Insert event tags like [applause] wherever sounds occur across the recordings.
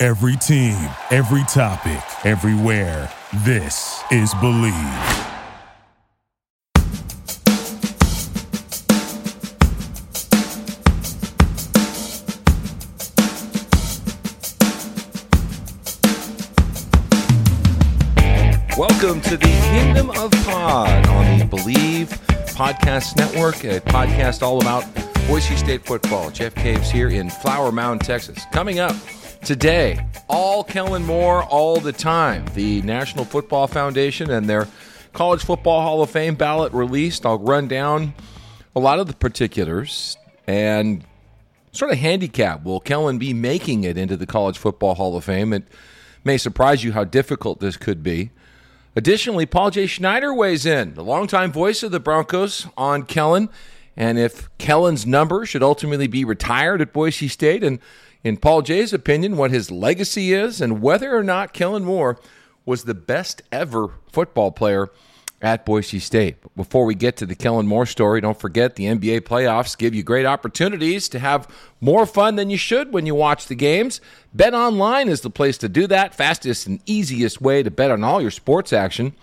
Every team, every topic, everywhere. This is Believe. Welcome to the Kingdom of Pod on the Believe Podcast Network, a podcast all about Boise State football. Jeff Caves here in Flower Mound, Texas. Coming up today, all Kellen Moore all the time. The National Football Foundation and their College Football Hall of Fame ballot released. I'll run down a lot of the particulars and sort of handicap. Will Kellen be making it into the College Football Hall of Fame? It may surprise you how difficult this could be. Additionally, Paul J. Schneider weighs in, the longtime voice of the Broncos on Kellen, and if Kellen's number should ultimately be retired at Boise State, and in Paul J's opinion, what his legacy is, and whether or not Kellen Moore was the best ever football player at Boise State. But before we get to the Kellen Moore story, don't forget the NBA playoffs give you great opportunities to have more fun than you should when you watch the games. Bet online is the place to do that. Fastest and easiest way to bet on all your sports action.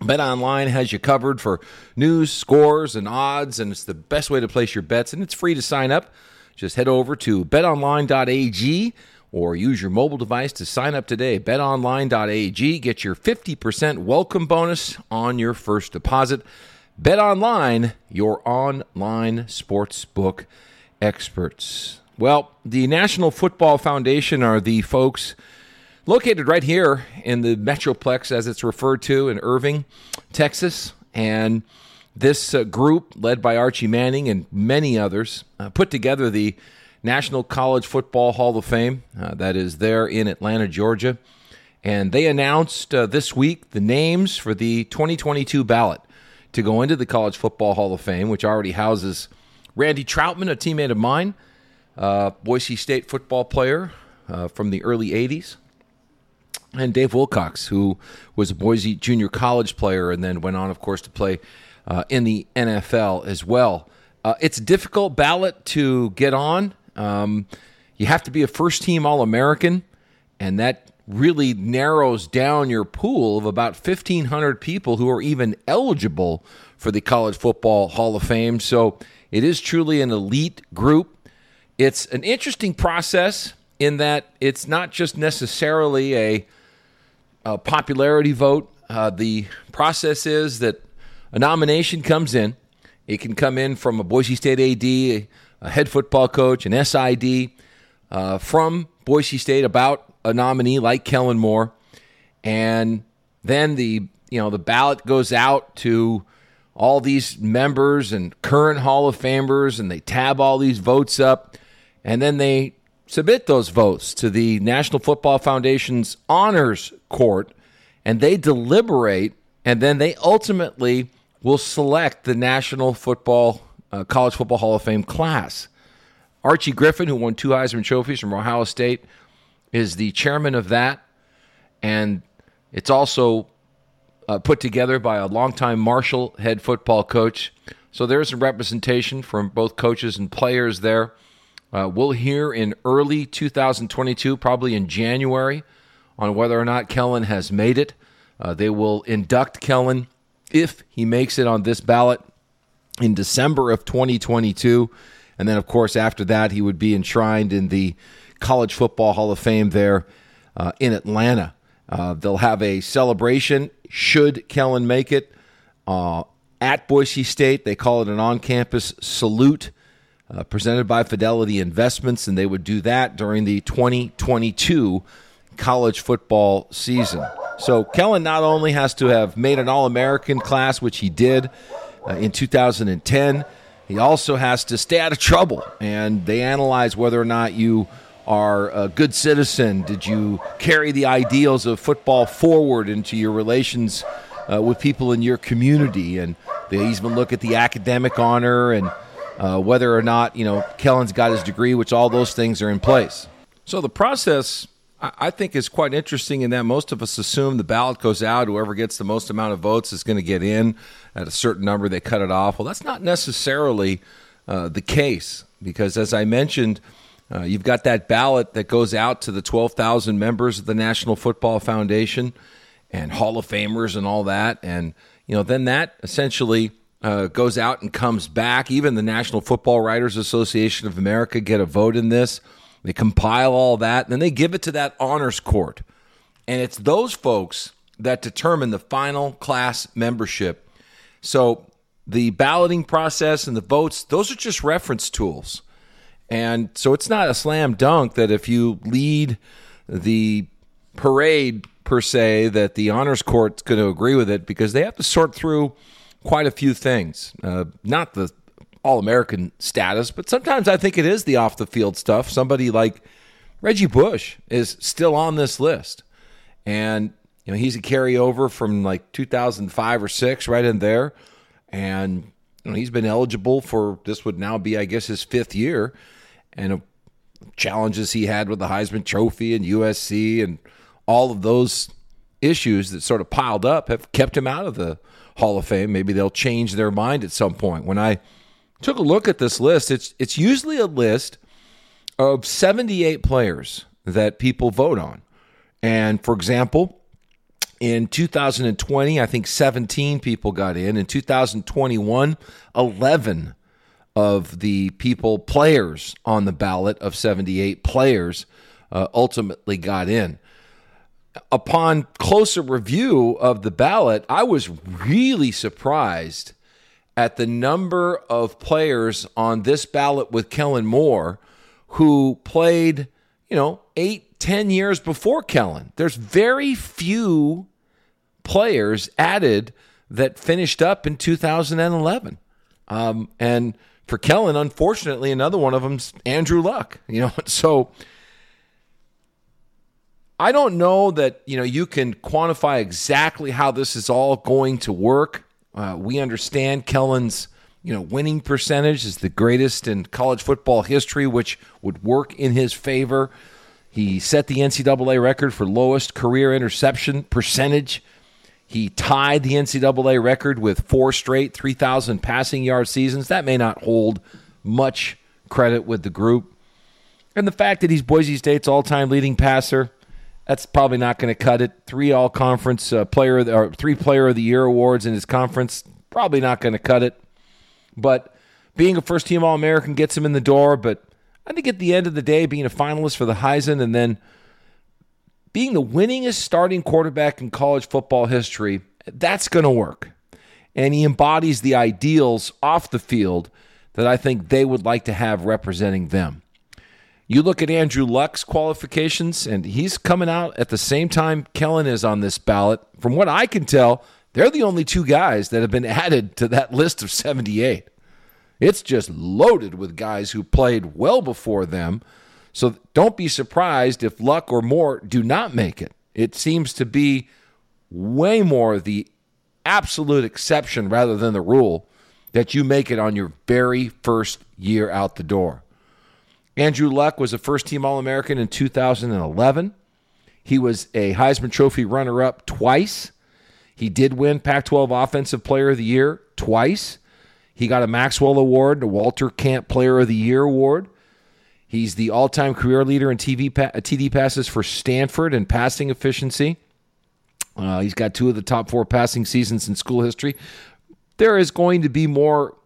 Bet online has you covered for news, scores, and odds, and it's the best way to place your bets, and it's free to sign up. Just head over to betonline.ag or use your mobile device to sign up today. BetOnline.ag. Get your 50% welcome bonus on your first deposit. BetOnline, your online sportsbook experts. Well, the National Football Foundation are the folks located right here in the Metroplex, as it's referred to in Irving, Texas. And this uh, group, led by Archie Manning and many others, uh, put together the National College Football Hall of Fame uh, that is there in Atlanta, Georgia. And they announced uh, this week the names for the 2022 ballot to go into the College Football Hall of Fame, which already houses Randy Trautman, a teammate of mine, uh, Boise State football player uh, from the early 80s, and Dave Wilcox, who was a Boise junior college player and then went on, of course, to play uh, in the NFL as well. Uh, it's a difficult ballot to get on. Um, you have to be a first team All American, and that really narrows down your pool of about 1,500 people who are even eligible for the College Football Hall of Fame. So it is truly an elite group. It's an interesting process in that it's not just necessarily a, a popularity vote. Uh, the process is that a nomination comes in. It can come in from a Boise State AD, a head football coach, an SID uh, from Boise State about a nominee like Kellen Moore, and then the you know the ballot goes out to all these members and current Hall of Famers, and they tab all these votes up, and then they submit those votes to the National Football Foundation's honors court, and they deliberate, and then they ultimately will select the National Football uh, College Football Hall of Fame class. Archie Griffin, who won two Heisman trophies from Ohio State, is the chairman of that, and it's also uh, put together by a longtime Marshall head football coach. So there's a representation from both coaches and players there. Uh, we'll hear in early 2022, probably in January, on whether or not Kellen has made it. Uh, they will induct Kellen if he makes it on this ballot in December of 2022. And then, of course, after that, he would be enshrined in the College Football Hall of Fame there uh, in Atlanta. Uh, they'll have a celebration should Kellen make it uh, at Boise State. They call it an on campus salute uh, presented by Fidelity Investments, and they would do that during the 2022 college football season. So Kellen not only has to have made an All American class, which he did uh, in 2010, he also has to stay out of trouble. And they analyze whether or not you are a good citizen? Did you carry the ideals of football forward into your relations uh, with people in your community? And they even look at the academic honor and uh, whether or not you know Kellen's got his degree, which all those things are in place. So the process, I think, is quite interesting in that most of us assume the ballot goes out. Whoever gets the most amount of votes is going to get in. At a certain number, they cut it off. Well, that's not necessarily uh, the case because, as I mentioned, uh, you've got that ballot that goes out to the 12,000 members of the National Football Foundation and Hall of Famers and all that. And, you know, then that essentially uh, goes out and comes back. Even the National Football Writers Association of America get a vote in this. They compile all that, then they give it to that honors court. And it's those folks that determine the final class membership. So the balloting process and the votes, those are just reference tools. And so it's not a slam dunk that if you lead the parade per se, that the honors court's going to agree with it because they have to sort through quite a few things. Uh, not the all American status, but sometimes I think it is the off the field stuff. Somebody like Reggie Bush is still on this list. And, you know, he's a carryover from like 2005 or six, right in there. And, you know, he's been eligible for this would now be, I guess, his fifth year and uh, challenges he had with the Heisman Trophy and USC and all of those issues that sort of piled up have kept him out of the Hall of Fame. Maybe they'll change their mind at some point. When I took a look at this list, it's it's usually a list of 78 players that people vote on. And for example, in 2020, I think 17 people got in. In 2021, 11 of the people, players on the ballot of 78 players, uh, ultimately got in. Upon closer review of the ballot, I was really surprised at the number of players on this ballot with Kellen Moore who played, you know, eight, ten years before Kellen. There's very few players added that finished up in 2011. Um, and for Kellen, unfortunately, another one of them's Andrew Luck. You know, [laughs] so I don't know that you know you can quantify exactly how this is all going to work. Uh, we understand Kellen's you know winning percentage is the greatest in college football history, which would work in his favor. He set the NCAA record for lowest career interception percentage. He tied the NCAA record with four straight 3,000 passing yard seasons. That may not hold much credit with the group. And the fact that he's Boise State's all time leading passer, that's probably not going to cut it. Three all conference uh, player or three player of the year awards in his conference, probably not going to cut it. But being a first team All American gets him in the door. But I think at the end of the day, being a finalist for the Heisman and then being the winningest starting quarterback in college football history, that's going to work. And he embodies the ideals off the field that I think they would like to have representing them. You look at Andrew Luck's qualifications, and he's coming out at the same time Kellen is on this ballot. From what I can tell, they're the only two guys that have been [laughs] added to that list of 78. It's just loaded with guys who played well before them so don't be surprised if Luck or Moore do not make it. It seems to be way more the absolute exception rather than the rule that you make it on your very first year out the door. Andrew Luck was a first team All American in 2011. He was a Heisman Trophy runner up twice. He did win Pac 12 Offensive Player of the Year twice. He got a Maxwell Award, a Walter Camp Player of the Year award. He's the all time career leader in TV pa- uh, TD passes for Stanford and passing efficiency. Uh, he's got two of the top four passing seasons in school history. There is going to be more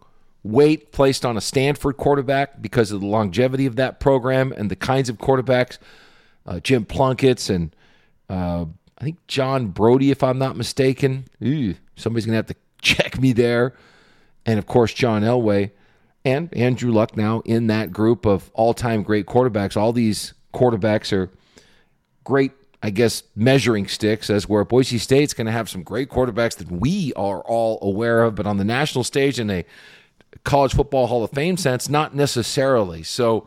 weight placed on a Stanford quarterback because of the longevity of that program and the kinds of quarterbacks, uh, Jim Plunkett's and uh, I think John Brodie, if I'm not mistaken. Ooh, somebody's going to have to [laughs] check me there. And of course, John Elway and Andrew Luck now in that group of all time great quarterbacks. All these quarterbacks are great, I guess, measuring sticks, as where Boise State's going to have some great quarterbacks that we are all aware of, but on the national stage in a college football Hall of Fame sense, not necessarily. So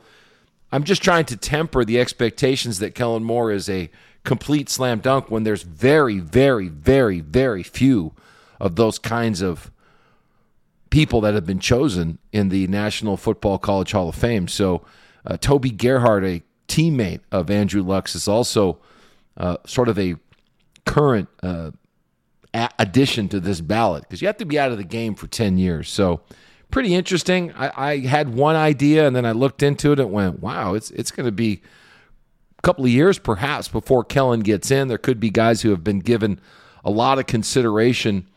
I'm just trying to temper the expectations that Kellen Moore is a complete slam dunk when there's very, very, very, very few of those kinds of people that have been chosen in the National Football College Hall of Fame. So, uh, Toby Gerhart, a teammate of Andrew Luck's, is also uh, sort of a current uh, addition to this ballot because you have to be out of the game for 10 years. So, pretty interesting. I, I, had one idea and then I looked into it and went, wow, it's, it's going to be a couple of years perhaps before Kellen gets in. There could be guys who have been given a lot of consideration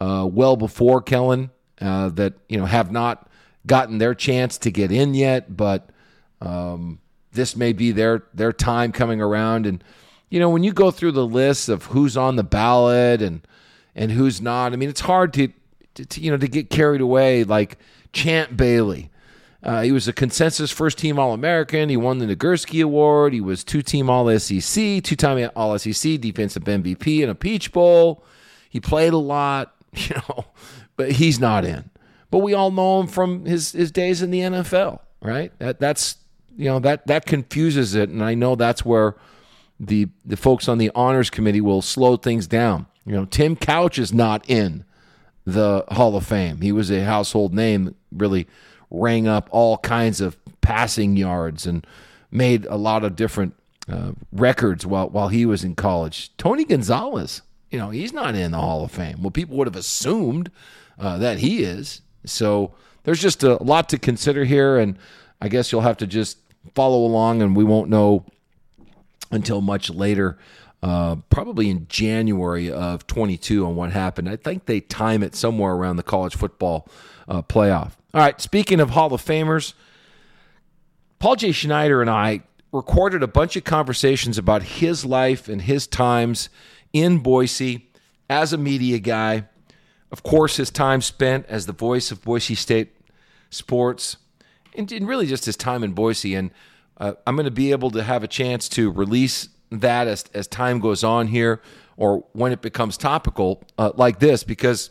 uh, well before Kellen uh, that you know have not gotten their chance to get in yet, but um, this may be their their time coming around. And you know, when you go through the list of who's on the ballot and and who's not, I mean, it's hard to, to, to you know to get carried away. Like Champ Bailey, uh, he was a consensus first team All American. He won the Nagurski Award. He was two team All SEC, two time All SEC defensive MVP in a Peach Bowl. He played a lot, [laughs] you know but he's not in. But we all know him from his, his days in the NFL, right? That that's you know that that confuses it, and I know that's where the the folks on the honors committee will slow things down. You know, Tim Couch is not in the Hall of Fame. He was a household name, really rang up all kinds of passing yards and made a lot of different uh, records while while he was in college. Tony Gonzalez, you know, he's not in the Hall of Fame. Well, people would have assumed uh, that he is. So there's just a lot to consider here, and I guess you'll have to just follow along, and we won't know until much later, uh, probably in January of 22, on what happened. I think they time it somewhere around the college football uh, playoff. All right, speaking of Hall of Famers, Paul J. Schneider and I recorded a bunch of conversations about his life and his times in Boise as a media guy of course, his time spent as the voice of Boise State sports, and, really just his time in Boise. And uh, I'm going to be able to have a chance to release that as, as time goes on here or when it becomes topical uh, like this because,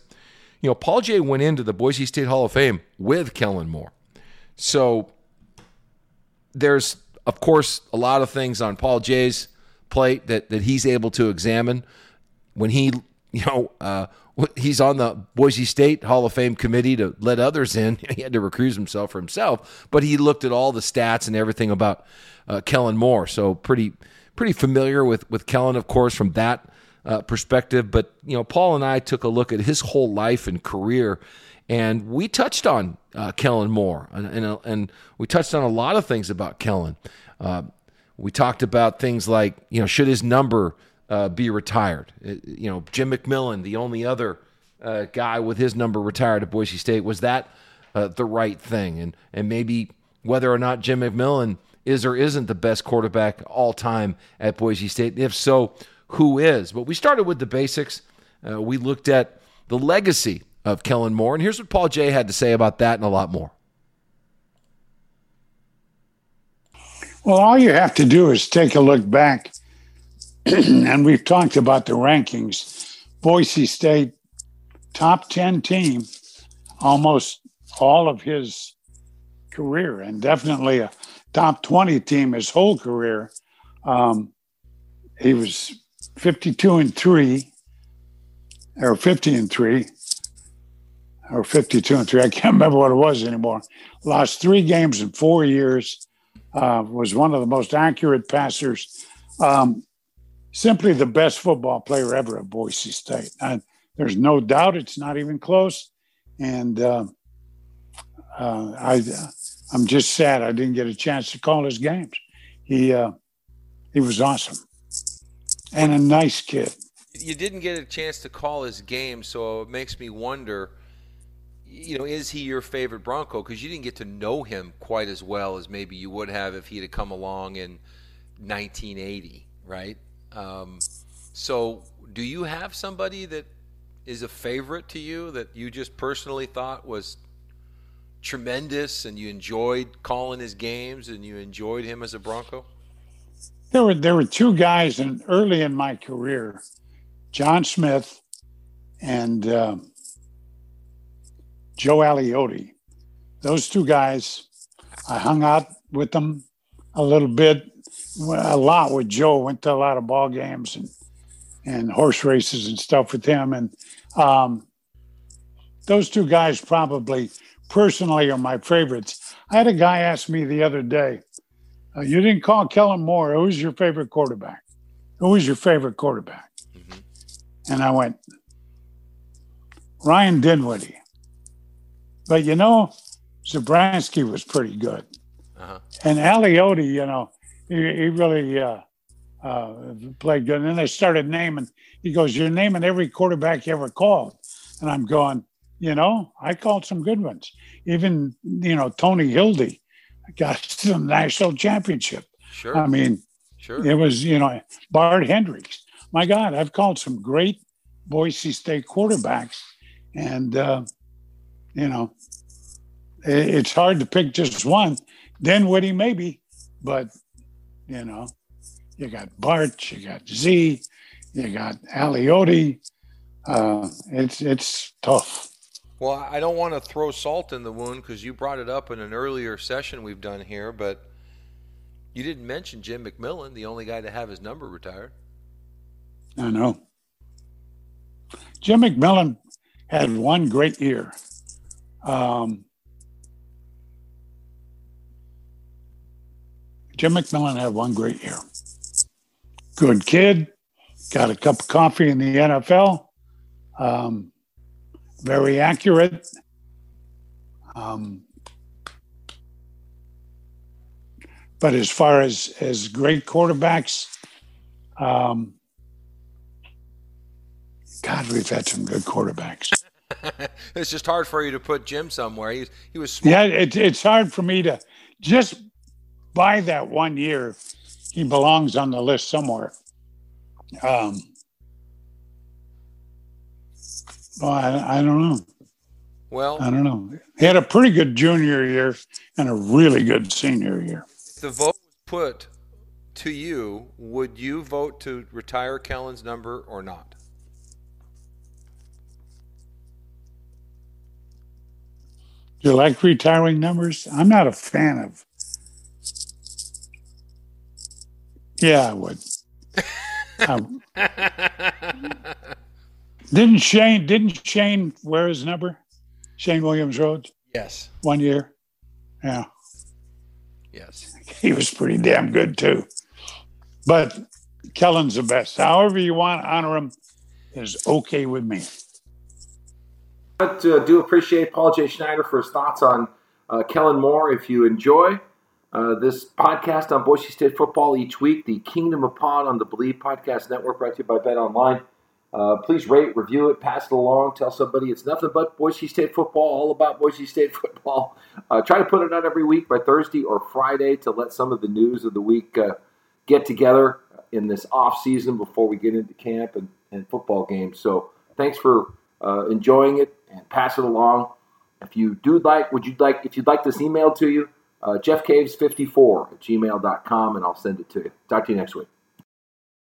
you know, Paul J went into the Boise State Hall of Fame with Kellen Moore. So there's, of course, a lot of things on Paul J's plate that, that he's able to examine when he, you know, uh, he's on the Boise State Hall of Fame committee to let others in. [laughs] He had to recuse himself for himself, but he looked at all the stats and everything about uh, Kellen Moore. So pretty pretty familiar with with Kellen, of course, from that uh, perspective. But you know, Paul and I took a look at his whole life and career, and we touched on uh, Kellen Moore, and, and, and we touched on a lot of things about Kellen. Uh, we talked about things like you know, should his number uh, be retired. It, uh, you know, Jim McMillan, the only other uh, guy with his number retired at Boise State, was that the right thing? And and maybe whether or not Jim McMillan is or isn't the best quarterback all time at Boise State. If so, who is? But we started with the basics. Uh, we looked at the legacy of Kellen Moore, and here's what Paul J had to say about that and a lot more. Well, all you have to do is take a look back [clears throat] and we've talked about the rankings. Boise State, top 10 team, almost all of his career, and definitely a top 20 team his whole career. Um, he was 52 and 3, or 50 and 3, or 52 and 3. I can't [laughs] remember what it was anymore. Lost three games in four years, uh, was one of the most accurate passers. Um, simply the best football player ever at Boise State. I, there's no doubt it's not even close. And uh, uh, I, I'm just sad I didn't get a chance to call his games. He, uh, he was awesome and a nice kid. You didn't get a chance to call his game, so it makes me wonder. You know, is he your favorite Bronco? Because you didn't get to know him quite as well as maybe you would have if he'd have come along in 1980, right? Um, so, do you have somebody that is a favorite to you that you just personally thought was tremendous and you enjoyed calling his games and you enjoyed him as a Bronco? There were there were two guys in early in my career, John Smith and uh, Joe Aliotti. Those two guys, I hung out with them a little bit, a lot with Joe. Went to a lot of ball games and and horse races and stuff with him. And um, those two guys probably personally are my favorites. I had a guy ask me the other day, uh, "You didn't call Kellen Moore. Who's your favorite quarterback? Who was your favorite quarterback?" Mm-hmm. And I went, Ryan Dinwiddie. But you know, Zabransky was pretty good. Uh-huh. And Aliotti, you know, he, he really uh, uh, played good. And then they started naming, he goes, You're naming every quarterback you ever called. And I'm going, You know, I called some good ones. Even, you know, Tony Hilde got [laughs] some national championship. Sure. I mean, sure. It was, you know, Bart Hendricks. My God, I've called some great Boise State quarterbacks. And, uh, you know, it's hard to pick just one. Dinwiddie, maybe, but you know, you got Bart, you got Z, you got Aliotti. Uh, it's it's tough. Well, I don't want to throw salt in the wound because you brought it up in an earlier session we've done here, but you didn't mention Jim McMillan, the only guy to have his number retired. I know. Jim McMillan had one great year. Um, Jim McMillan had one great year. Good kid, got a cup of coffee in the NFL, um, very accurate. Um, but as far as as great quarterbacks, um, God, we've had some good quarterbacks. [laughs] it's just hard for you to put Jim somewhere. He, he was smart. Yeah, it, it's hard for me to just by that one year, he belongs on the list somewhere. Um, well, I, I don't know. Well, I don't know. He had a pretty good junior year and a really good senior year. If the vote was put to you, would you vote to retire Kellen's number or not? Do you like retiring numbers? I'm not a fan of Yeah, I would. [laughs] um, [laughs] didn't Shane? Didn't Shane wear his number? Shane Williams Rhodes. Yes. One year. Yeah. Yes. [laughs] He was pretty damn good too. But Kellen's the best. However you want to honor him is okay with me. I do appreciate Paul J. Schneider for his thoughts on uh, Kellen Moore. If you enjoy uh, this podcast on Boise State football each week, the Kingdom of Pod on the Believe Podcast Network, brought to you by Bet Online. Uh, please rate, review it, pass it along, tell somebody it's nothing but Boise State football, all about Boise State [laughs] football. Uh, try to put it out every week by Thursday or Friday to let some of the news of the week uh, get together in this off season before we get into camp and, and football games. So thanks for uh, enjoying it and pass it along. If you do like, would you like if you'd like this emailed to you? uh, jeffcaves54 at gmail.com, and I'll send it to you. Talk to you next week.